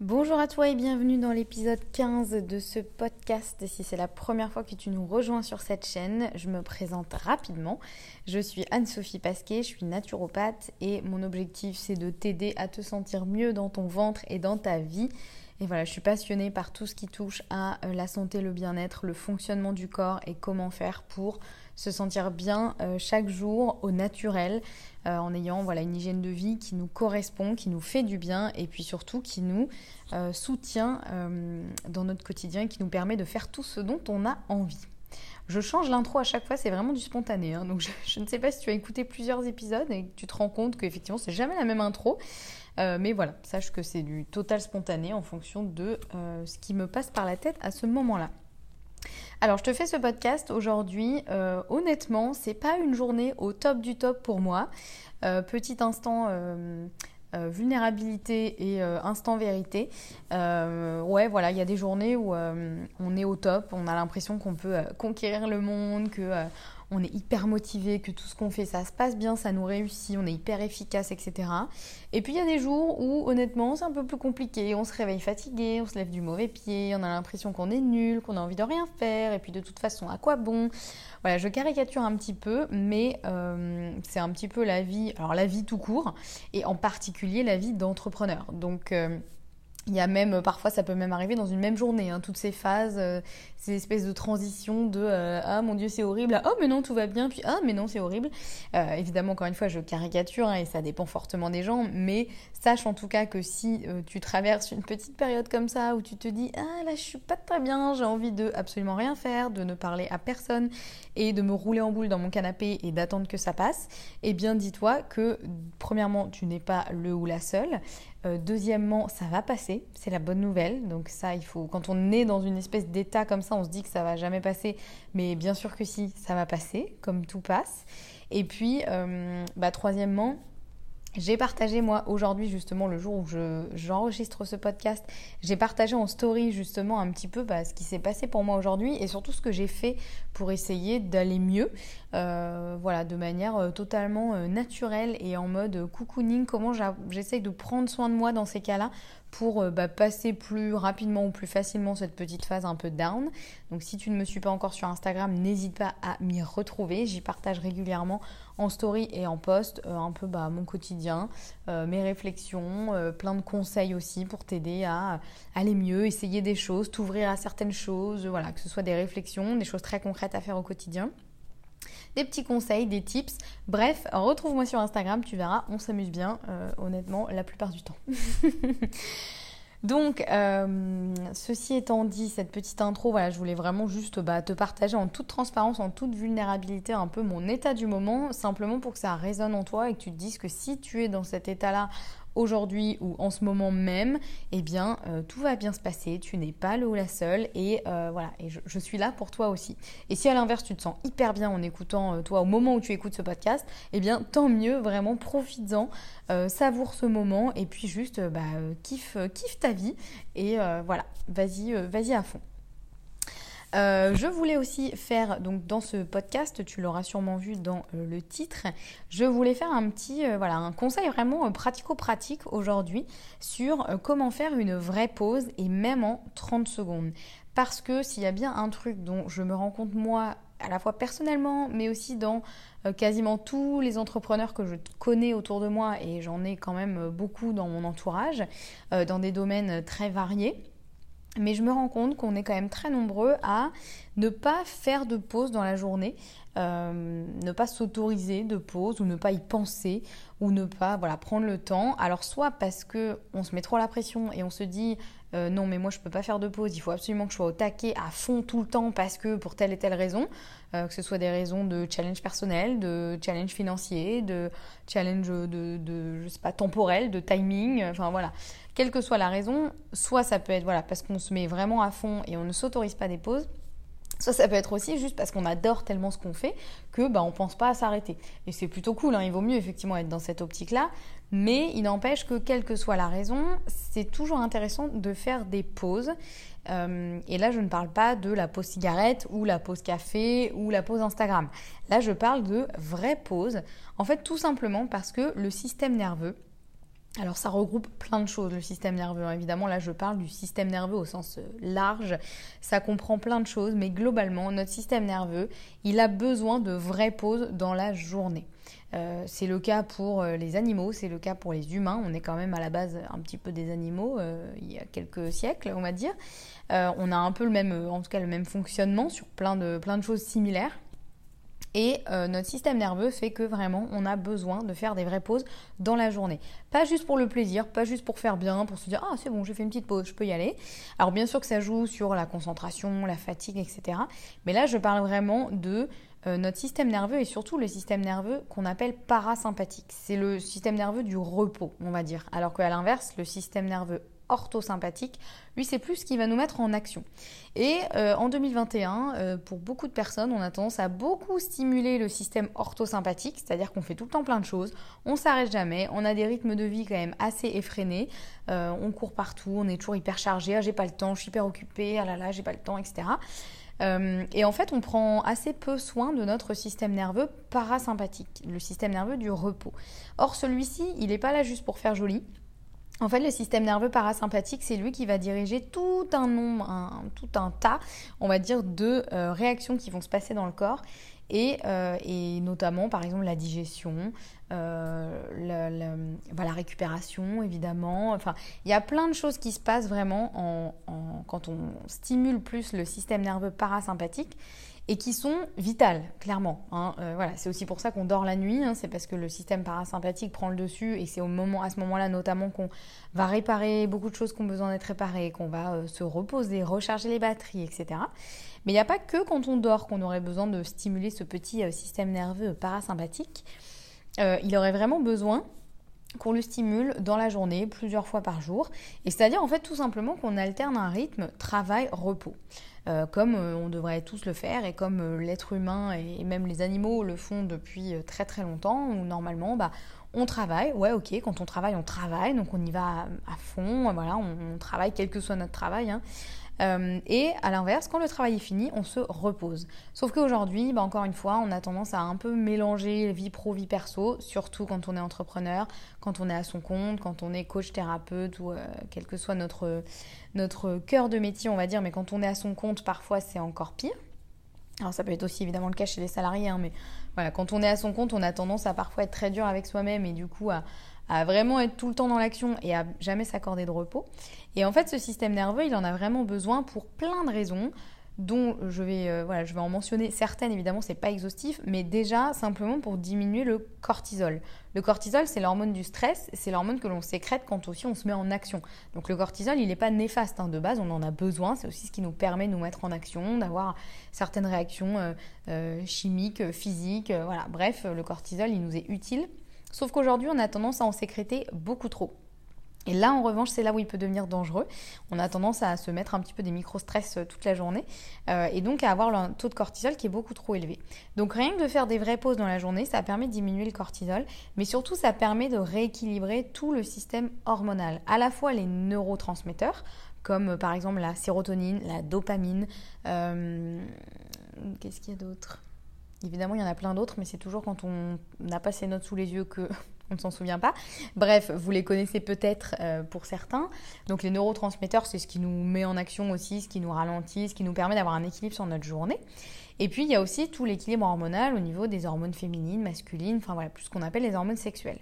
Bonjour à toi et bienvenue dans l'épisode 15 de ce podcast. Si c'est la première fois que tu nous rejoins sur cette chaîne, je me présente rapidement. Je suis Anne-Sophie Pasquet, je suis naturopathe et mon objectif c'est de t'aider à te sentir mieux dans ton ventre et dans ta vie. Et voilà, je suis passionnée par tout ce qui touche à euh, la santé, le bien-être, le fonctionnement du corps et comment faire pour se sentir bien euh, chaque jour au naturel euh, en ayant voilà, une hygiène de vie qui nous correspond, qui nous fait du bien et puis surtout qui nous soutient dans notre quotidien et qui nous permet de faire tout ce dont on a envie. Je change l'intro à chaque fois, c'est vraiment du spontané. Hein. donc je, ne sais pas si tu as écouté plusieurs épisodes et que tu te rends compte qu'effectivement c'est jamais la même intro. Mais voilà, sache que c'est du total spontané en fonction de ce qui me passe par la tête à ce moment-là. Alors, je te fais ce podcast aujourd'hui. Euh, honnêtement, c'est pas une journée au top du top pour moi. Euh, petit instant. Euh, vulnérabilité et instant vérité. ouais, voilà, il y a des journées où on est au top, on a l'impression qu'on peut conquérir le monde, que on est hyper motivé, que tout ce qu'on fait, ça se passe bien, ça nous réussit, on est hyper efficace, etc. Et puis il y a des jours où honnêtement c'est un peu plus compliqué, on se réveille fatigué, on se lève du mauvais pied, on a l'impression qu'on est nul, qu'on a envie de rien faire, et puis de toute façon à quoi bon? Voilà, je caricature un petit peu, mais euh, c'est un petit peu la vie, alors la vie tout court, et en particulier la vie d'entrepreneur. Donc euh, il y a même, parfois ça peut même arriver dans une même journée, hein, toutes ces phases, euh, ces espèces de transitions de euh, ah mon dieu c'est horrible, ah, oh mais non tout va bien, puis ah mais non c'est horrible. Euh, évidemment encore une fois je caricature hein, et ça dépend fortement des gens, mais sache en tout cas que si tu traverses une petite période comme ça où tu te dis ah là je suis pas très bien, j'ai envie de absolument rien faire, de ne parler à personne et de me rouler en boule dans mon canapé et d'attendre que ça passe, eh bien dis-toi que premièrement tu n'es pas le ou la seule, deuxièmement ça va passer c'est la bonne nouvelle. Donc ça, il faut, quand on est dans une espèce d'état comme ça, on se dit que ça va jamais passer, mais bien sûr que si, ça va passer, comme tout passe. Et puis, euh, bah, troisièmement, j'ai partagé moi aujourd'hui justement le jour où j'enregistre ce podcast, j'ai partagé en story justement un petit peu bah, ce qui s'est passé pour moi aujourd'hui et surtout ce que j'ai fait pour essayer d'aller mieux, euh, voilà, de manière euh, totalement naturelle et en mode cocooning, comment j'essaye de prendre soin de moi dans ces cas-là pour euh, bah, passer plus rapidement ou plus facilement cette petite phase un peu down. Donc si tu ne me suis pas encore sur Instagram, n'hésite pas à m'y retrouver. J'y partage régulièrement en story et en post euh, un peu bah, mon quotidien, euh, mes réflexions, plein de conseils aussi pour t'aider à aller mieux, essayer des choses, t'ouvrir à certaines choses, voilà, que ce soit des réflexions, des choses très concrètes à faire au quotidien des petits conseils, des tips. Bref, retrouve-moi sur Instagram, tu verras, on s'amuse bien, euh, honnêtement, la plupart du temps. Donc, euh, ceci étant dit, cette petite intro, voilà, je voulais vraiment juste bah, te partager en toute transparence, en toute vulnérabilité, un peu mon état du moment, simplement pour que ça résonne en toi et que tu te dises que si tu es dans cet état-là aujourd'hui ou en ce moment même, eh bien, euh, tout va bien se passer. Tu n'es pas le ou la seule. Et euh, voilà, et je, suis là pour toi aussi. Et si à l'inverse, tu te sens hyper bien en écoutant euh, toi au moment où tu écoutes ce podcast, eh bien, tant mieux, vraiment, profites-en, savoure ce moment et puis juste, bah, kiffe, kiffe ta vie. Et voilà, vas-y, vas-y à fond. Euh, je voulais aussi faire, donc dans ce podcast, tu l'auras sûrement vu dans euh, le titre, je voulais faire un petit, euh, voilà, un conseil vraiment pratico-pratique aujourd'hui sur comment faire une vraie pause et même en 30 secondes. Parce que s'il y a bien un truc dont je me rends compte moi, à la fois personnellement, mais aussi dans quasiment tous les entrepreneurs que je connais autour de moi, et j'en ai quand même beaucoup dans mon entourage, dans des domaines très variés, Mais je me rends compte qu'on est quand même très nombreux à ne pas faire de pause dans la journée, euh, ne pas s'autoriser de pause ou ne pas y penser ou ne pas voilà prendre le temps. Alors soit parce que on se met trop la pression et on se dit euh, non mais moi je peux pas faire de pause, il faut absolument que je sois au taquet à fond tout le temps parce que pour telle et telle raison, euh, que ce soit des raisons de challenge personnel, de challenge financier, de challenge de, je sais pas temporel, de timing, enfin voilà, quelle que soit la raison, soit ça peut être voilà parce qu'on se met vraiment à fond et on ne s'autorise pas des pauses Soit ça peut être aussi juste parce qu'on adore tellement ce qu'on fait que bah, on pense pas à s'arrêter. Et c'est plutôt cool, hein. il vaut mieux effectivement être dans cette optique-là, mais il n'empêche que quelle que soit la raison, c'est toujours intéressant de faire des pauses. Euh, et là, je ne parle pas de la pause cigarette ou la pause café ou la pause Instagram. Là, je parle de vraies pauses. En fait, tout simplement parce que le système nerveux, alors ça regroupe plein de choses, le système nerveux. Hein. Évidemment, là je parle du système nerveux au sens euh, large. Ça comprend plein de choses, mais globalement, notre système nerveux, il a besoin de vraies pauses dans la journée. Euh, c'est le cas pour euh, les animaux, c'est le cas pour les humains. On est quand même à la base un petit peu des animaux il y a quelques siècles, on va dire. on a un peu le même, en tout cas le même fonctionnement sur plein de, plein de choses similaires. Et euh, notre système nerveux fait que vraiment on a besoin de faire des vraies pauses dans la journée. Pas juste pour le plaisir, pas juste pour faire bien, pour se dire ah c'est bon j'ai fait une petite pause, je peux y aller. Alors bien sûr que ça joue sur la concentration, la fatigue, etc. Mais là je parle vraiment de euh, notre système nerveux et surtout le système nerveux qu'on appelle parasympathique. C'est le système nerveux du repos, on va dire. Alors qu'à l'inverse, le système nerveux orthosympathique, lui c'est plus ce qui va nous mettre en action. Et euh, en 2021, euh, pour beaucoup de personnes, on a tendance à beaucoup stimuler le système orthosympathique, c'est-à-dire qu'on fait tout le temps plein de choses, on s'arrête jamais, on a des rythmes de vie quand même assez effrénés, euh, on court partout, on est toujours hyper chargé, ah, j'ai pas le temps, je suis hyper occupé, ah là là, j'ai pas le temps, etc. et en fait, on prend assez peu soin de notre système nerveux parasympathique, le système nerveux du repos. Or, celui-ci, il n'est pas là juste pour faire joli. En fait, le système nerveux parasympathique, c'est lui qui va diriger tout un nombre, tout un tas, on va dire, de euh, réactions qui vont se passer dans le corps. Et, euh, notamment, par exemple, la digestion, euh, la, récupération, évidemment. Enfin, il y a plein de choses qui se passent vraiment quand on stimule plus le système nerveux parasympathique et qui sont vitales, clairement. Hein. Euh, voilà, c'est aussi pour ça qu'on dort la nuit, hein. c'est parce que le système parasympathique prend le dessus et c'est au moment, à ce moment-là notamment qu'on va réparer beaucoup de choses qui ont besoin d'être réparées, qu'on va euh, se reposer, recharger les batteries, etc. Mais il n'y a pas que quand on dort qu'on aurait besoin de stimuler ce petit euh, système nerveux parasympathique. il aurait vraiment besoin qu'on le stimule dans la journée plusieurs fois par jour. Et c'est-à-dire en fait tout simplement qu'on alterne un rythme travail-repos. Euh, comme euh, on devrait tous le faire et comme euh, l'être humain et même les animaux le font depuis très très longtemps, où normalement bah, on travaille, ouais ok, quand on travaille on travaille, donc on y va à, fond, voilà, on, travaille quel que soit notre travail. Hein. Euh, et à l'inverse, quand le travail est fini, on se repose. Sauf qu'aujourd'hui, bah, encore une fois, on a tendance à un peu mélanger vie pro, vie perso, surtout quand on est entrepreneur, quand on est à son compte, quand on est coach thérapeute ou euh, quel que soit notre, notre cœur de métier, on va dire, mais quand on est à son compte, parfois c'est encore pire. Alors ça peut être aussi évidemment le cas chez les salariés, hein, mais voilà, quand on est à son compte, on a tendance à parfois être très dur avec soi-même et du coup à, à vraiment être tout le temps dans l'action et à jamais s'accorder de repos. Et en fait, ce système nerveux, il en a vraiment besoin pour plein de raisons dont je vais, euh, voilà, je vais en mentionner certaines, évidemment, c'est pas exhaustif, mais déjà simplement pour diminuer le cortisol. Le cortisol, c'est l'hormone du stress, c'est l'hormone que l'on sécrète quand aussi on se met en action. Donc le cortisol, il n'est pas néfaste hein, de base, on en a besoin, c'est aussi ce qui nous permet de nous mettre en action, d'avoir certaines réactions euh, euh, chimiques, physiques, voilà. Bref, le cortisol, il nous est utile. Sauf qu'aujourd'hui, on a tendance à en sécréter beaucoup trop. Et là, en revanche, c'est là où il peut devenir dangereux. On a tendance à se mettre un petit peu des micro-stress euh, toute la journée euh, et donc à avoir un taux de cortisol qui est beaucoup trop élevé. Donc rien que de faire des vraies pauses dans la journée, ça permet de diminuer le cortisol, mais surtout ça permet de rééquilibrer tout le système hormonal, à la fois les neurotransmetteurs, comme euh, par exemple la sérotonine, la dopamine. Qu'est-ce qu'il y a d'autre? Évidemment, il y en a plein d'autres, mais c'est toujours quand on n'a pas ces notes sous les yeux que on ne s'en souvient pas. Bref, vous les connaissez peut-être euh, pour certains. Donc les neurotransmetteurs, c'est ce qui nous met en action aussi, ce qui nous ralentit, ce qui nous permet d'avoir un équilibre sur notre journée. Et puis il y a aussi tout l'équilibre hormonal au niveau des hormones féminines, masculines, enfin voilà, plus ce qu'on appelle les hormones sexuelles.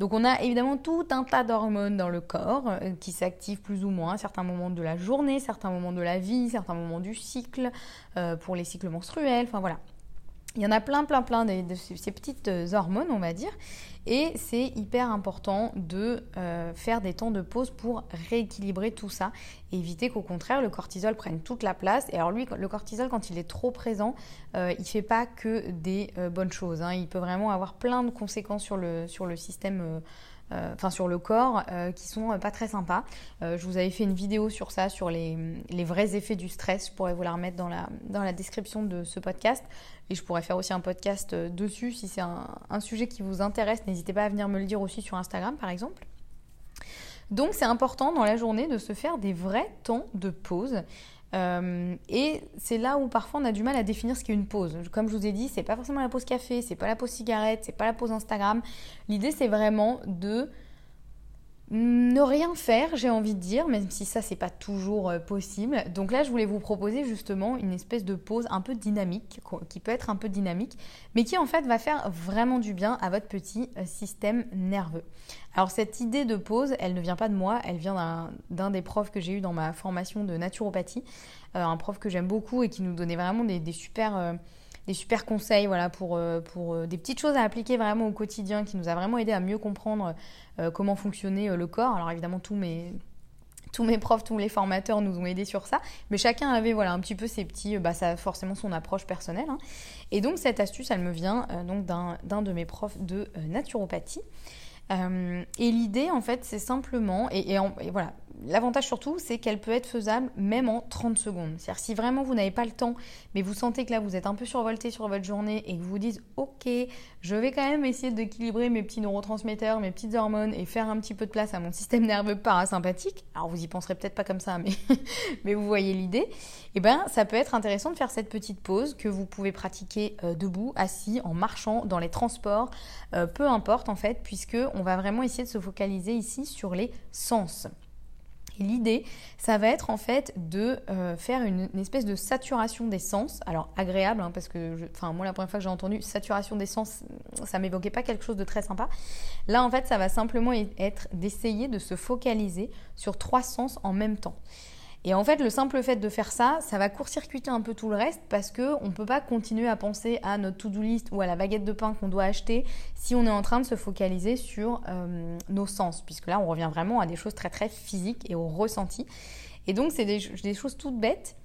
Donc on a évidemment tout un tas d'hormones dans le corps euh, qui s'activent plus ou moins à certains moments de la journée, certains moments de la vie, certains moments du cycle, euh, pour les cycles menstruels, enfin voilà. Il y en a plein, plein, plein de, ces petites euh, hormones, on va dire. Et c'est hyper important de euh, faire des temps de pause pour rééquilibrer tout ça et éviter qu'au contraire le cortisol prenne toute la place. Et alors lui, le cortisol, quand il est trop présent, euh, il ne fait pas que des bonnes choses. Hein. Il peut vraiment avoir plein de conséquences sur le, sur le système euh, enfin sur le corps, euh, qui sont euh, pas très sympas. je vous avais fait une vidéo sur ça, sur les, vrais effets du stress. Je pourrais vous la remettre dans la, dans la description de ce podcast. Et je pourrais faire aussi un podcast dessus si c'est un, un sujet qui vous intéresse. N'hésitez pas à venir me le dire aussi sur Instagram, par exemple. Donc c'est important dans la journée de se faire des vrais temps de pause. Euh, et c'est là où parfois on a du mal à définir ce qu'est une pause. Comme je vous ai dit, c'est pas forcément la pause café, c'est pas la pause cigarette, c'est pas la pause Instagram. L'idée c'est vraiment de ne rien faire, j'ai envie de dire, même si ça c'est pas toujours euh, possible. Donc là, je voulais vous proposer justement une espèce de pause un peu dynamique, qui peut être un peu dynamique, mais qui en fait va faire vraiment du bien à votre petit euh, système nerveux. Alors cette idée de pause, elle ne vient pas de moi, elle vient d'un des profs que j'ai eu dans ma formation de naturopathie, euh, un prof que j'aime beaucoup et qui nous donnait vraiment des, super des super conseils voilà, pour, euh, euh, des petites choses à appliquer vraiment au quotidien qui nous a vraiment aidé à mieux comprendre euh, comment fonctionnait le corps. Alors évidemment, tous mes, tous mes profs, tous les formateurs nous ont aidés sur ça, mais chacun avait voilà un petit peu ses petits, bah forcément son approche personnelle. Hein. Et donc cette astuce, elle me vient donc d'un de mes profs de naturopathie. Et l'idée en fait, c'est simplement et, voilà, L'avantage surtout, c'est qu'elle peut être faisable même en 30 secondes. C'est-à-dire si vraiment vous n'avez pas le temps, mais vous sentez que là vous êtes un peu survolté sur votre journée et que vous vous dites ok, je vais quand même essayer d'équilibrer mes petits neurotransmetteurs, mes petites hormones et faire un petit peu de place à mon système nerveux parasympathique. Alors vous y penserez peut-être pas comme ça, mais, mais vous voyez l'idée. Eh bien ça peut être intéressant de faire cette petite pause que vous pouvez pratiquer euh, debout, assis, en marchant, dans les transports, euh, peu importe en fait, puisque on va vraiment essayer de se focaliser ici sur les sens. L'idée, ça va être en fait de euh, faire une, espèce de saturation des sens. Alors agréable, hein, parce que, enfin moi la première fois que j'ai entendu saturation des sens, ça m'évoquait pas quelque chose de très sympa. Là en fait, ça va simplement être d'essayer de se focaliser sur trois sens en même temps. Et en fait, le simple fait de faire ça, ça va court-circuiter un peu tout le reste parce qu'on ne peut pas continuer à penser à notre to-do list ou à la baguette de pain qu'on doit acheter si on est en train de se focaliser sur euh, nos sens, puisque là, on revient vraiment à des choses très très physiques et au ressenti. Et donc, c'est des, des choses toutes bêtes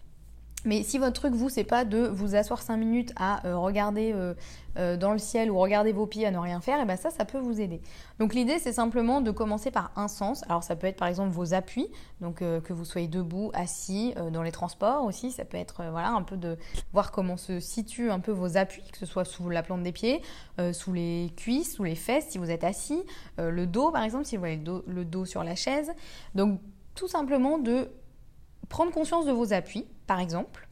mais si votre truc, vous, c'est pas de vous asseoir 5 minutes à euh, regarder euh, euh, dans le ciel ou regarder vos pieds à ne rien faire, et ben ça, ça peut vous aider. Donc l'idée, c'est simplement de commencer par un sens. Alors ça peut être par exemple vos appuis, donc que vous soyez debout, assis, dans les transports aussi. Ça peut être voilà un peu de voir comment se situent un peu vos appuis, que ce soit sous la plante des pieds, sous les cuisses, sous les fesses si vous êtes assis, le dos par exemple si vous avez le dos sur la chaise. Donc tout simplement de prendre conscience de vos appuis, par exemple.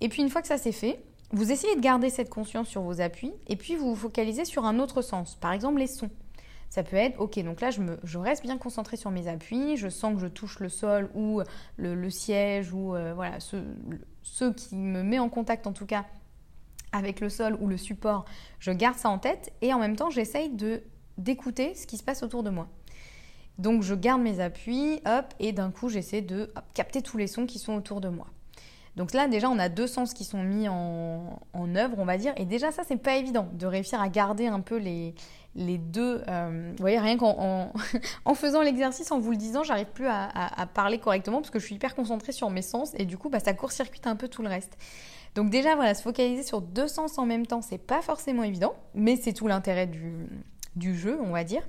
Et puis une fois que ça c'est fait, vous essayez de garder cette conscience sur vos appuis et puis vous vous focalisez sur un autre sens, par exemple les sons. Ça peut être, ok, donc là je, me, reste bien concentré sur mes appuis, je sens que je touche le sol ou le, siège ou euh, voilà, ce, ce qui me met en contact en tout cas avec le sol ou le support, je garde ça en tête et en même temps j'essaye de d'écouter ce qui se passe autour de moi. Donc je garde mes appuis, hop, et d'un coup j'essaie de capter tous les sons qui sont autour de moi. Donc là déjà on a deux sens qui sont mis en, œuvre, on va dire, et déjà ça c'est pas évident de réussir à garder un peu les, les deux. Euh, vous voyez, rien qu'en en, faisant l'exercice, en vous le disant, j'arrive plus à, parler correctement parce que je suis hyper concentrée sur mes sens et du coup bah, ça court-circuite un peu tout le reste. Donc déjà voilà, se focaliser sur deux sens en même temps, c'est pas forcément évident, mais c'est tout l'intérêt du, du jeu, on va dire.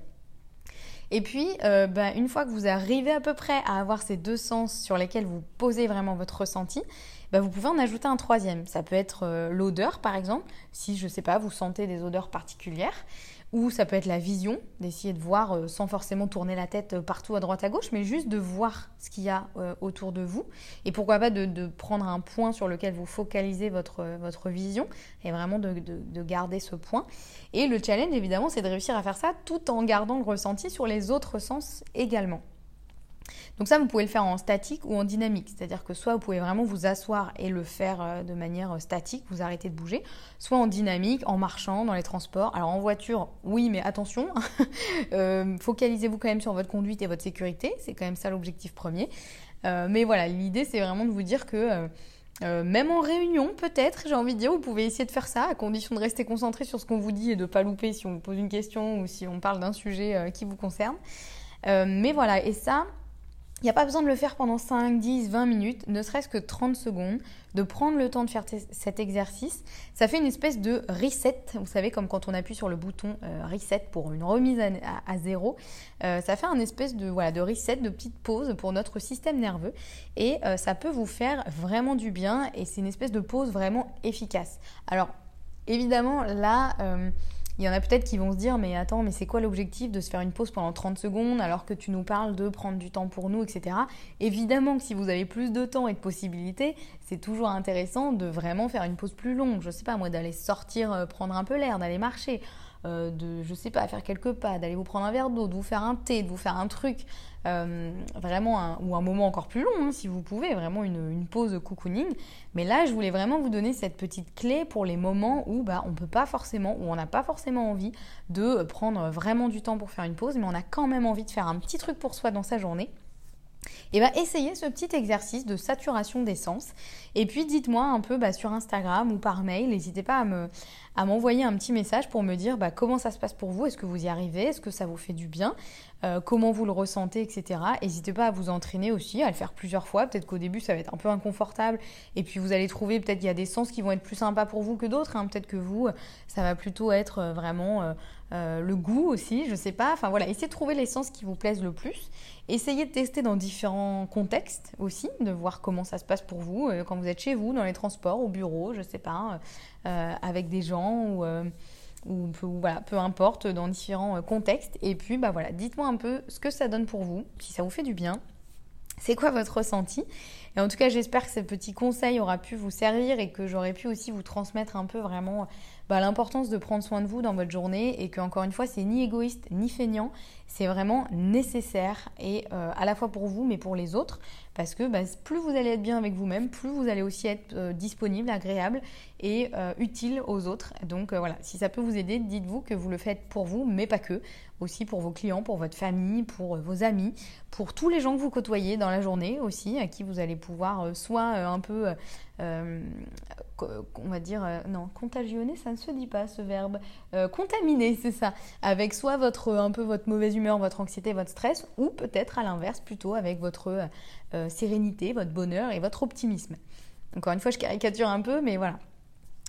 Et puis, euh, bah, une fois que vous arrivez à peu près à avoir ces deux sens sur lesquels vous posez vraiment votre ressenti, bah, vous pouvez en ajouter un troisième. Ça peut être euh, l'odeur, par exemple, si je ne sais pas, vous sentez des odeurs particulières. Ou ça peut être la vision, d'essayer de voir euh, sans forcément tourner la tête euh, partout à droite à gauche, mais juste de voir ce qu'il y a euh, autour de vous. Et pourquoi pas de, prendre un point sur lequel vous focalisez votre, votre vision et vraiment de, de, garder ce point. Et le challenge, évidemment, c'est de réussir à faire ça tout en gardant le ressenti sur les autres sens également. Donc ça, vous pouvez le faire en statique ou en dynamique. C'est-à-dire que soit vous pouvez vraiment vous asseoir et le faire euh, de manière euh, statique, vous arrêtez de bouger, soit en dynamique, en marchant, dans les transports. Alors en voiture, oui, mais attention, euh, focalisez-vous quand même sur votre conduite et votre sécurité. C'est quand même ça l'objectif premier. mais voilà, l'idée, c'est vraiment de vous dire que... même en réunion, peut-être, j'ai envie de dire, vous pouvez essayer de faire ça, à condition de rester concentré sur ce qu'on vous dit et de ne pas louper si on vous pose une question ou si on parle d'un sujet qui vous concerne. mais voilà, et ça, il n'y a pas besoin de le faire pendant 5, 10, 20 minutes, ne serait-ce que 30 secondes, de prendre le temps de faire cet exercice. Ça fait une espèce de reset, vous savez, comme quand on appuie sur le bouton euh, reset pour une remise à, zéro. Euh, ça fait un espèce de, voilà, de reset, de petite pause pour notre système nerveux. Et euh, ça peut vous faire vraiment du bien et c'est une espèce de pause vraiment efficace. Alors, évidemment, là il y en a peut-être qui vont se dire mais attends mais c'est quoi l'objectif de se faire une pause pendant 30 secondes alors que tu nous parles de prendre du temps pour nous etc. Évidemment que si vous avez plus de temps et de possibilités c'est toujours intéressant de vraiment faire une pause plus longue. Je sais pas moi d'aller sortir euh, prendre un peu l'air, d'aller marcher. Euh, de, je sais pas, faire quelques pas, d'aller vous prendre un verre d'eau, de vous faire un thé, de vous faire un truc, euh, vraiment, un, ou un moment encore plus long, hein, si vous pouvez, vraiment une, une, pause cocooning. Mais là, je voulais vraiment vous donner cette petite clé pour les moments où bah, on peut pas forcément, où on n'a pas forcément envie de prendre vraiment du temps pour faire une pause, mais on a quand même envie de faire un petit truc pour soi dans sa journée. Et bien, essayez ce petit exercice de saturation d'essence. Et puis dites-moi un peu bah, sur Instagram ou par mail, n'hésitez pas à m'envoyer un petit message pour me dire bah, comment ça se passe pour vous, est-ce que vous y arrivez, est-ce que ça vous fait du bien, euh, comment vous le ressentez, etc. N'hésitez pas à vous entraîner aussi, à le faire plusieurs fois. Peut-être qu'au début ça va être un peu inconfortable et puis vous allez trouver peut-être qu'il y a des sens qui vont être plus sympas pour vous que d'autres. Hein. Peut-être que vous, ça va plutôt être euh, vraiment euh, le goût aussi, je sais pas. Enfin voilà, essayez de trouver les sens qui vous plaisent le plus. Essayez de tester dans différents contextes aussi, de voir comment ça se passe pour vous quand vous êtes chez vous, dans les transports, au bureau, je sais pas, avec des gens ou, ou peu, voilà, peu importe, dans différents euh, contextes. Et puis, bah voilà, dites-moi un peu ce que ça donne pour vous, si ça vous fait du bien. C'est quoi votre ressenti? Et en tout cas, j'espère que ce petit conseil aura pu vous servir et que j'aurais pu aussi vous transmettre un peu vraiment bah, l'importance de prendre soin de vous dans votre journée et que encore une fois, c'est ni égoïste ni feignant, c'est vraiment nécessaire et euh, à la fois pour vous mais pour les autres. Parce que bah, plus vous allez être bien avec vous-même, plus vous allez aussi être euh, disponible, agréable et euh, utile aux autres. Donc voilà, si ça peut vous aider, dites-vous que vous le faites pour vous, mais pas que, aussi pour vos clients, pour votre famille, pour vos amis, pour tous les gens que vous côtoyez dans la journée aussi, à qui vous allez pouvoir soit un peu, on va dire, non, contagionner, ça ne se dit pas ce verbe, contaminer, c'est ça, avec soit votre un peu votre mauvaise humeur, votre anxiété, votre stress, ou peut-être à l'inverse plutôt avec votre euh, sérénité, votre bonheur et votre optimisme. Encore une fois, je caricature un peu, mais voilà.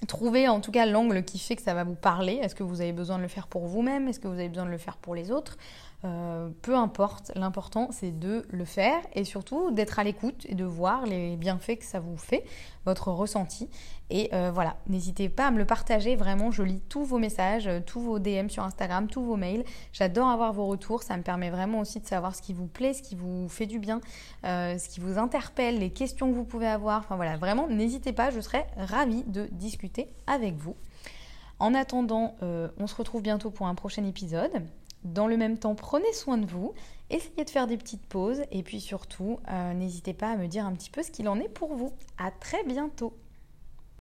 Trouvez en tout cas l'angle qui fait que ça va vous parler. Est-ce que vous avez besoin de le faire pour vous-même? Est-ce que vous avez besoin de le faire pour les autres? Euh, peu importe, l'important c'est de le faire et surtout d'être à l'écoute et de voir les bienfaits que ça vous fait, votre ressenti. Et euh, voilà, n'hésitez pas à me le partager, vraiment je lis tous vos messages, euh, tous vos DM sur Instagram, tous vos mails. J'adore avoir vos retours, ça me permet vraiment aussi de savoir ce qui vous plaît, ce qui vous fait du bien, ce qui vous interpelle, les questions que vous pouvez avoir. Enfin voilà, vraiment n'hésitez pas, je serai ravie de discuter avec vous. En attendant, on se retrouve bientôt pour un prochain épisode. Dans le même temps, prenez soin de vous, essayez de faire des petites pauses et puis surtout, euh, n'hésitez pas à me dire un petit peu ce qu'il en est pour vous. À très bientôt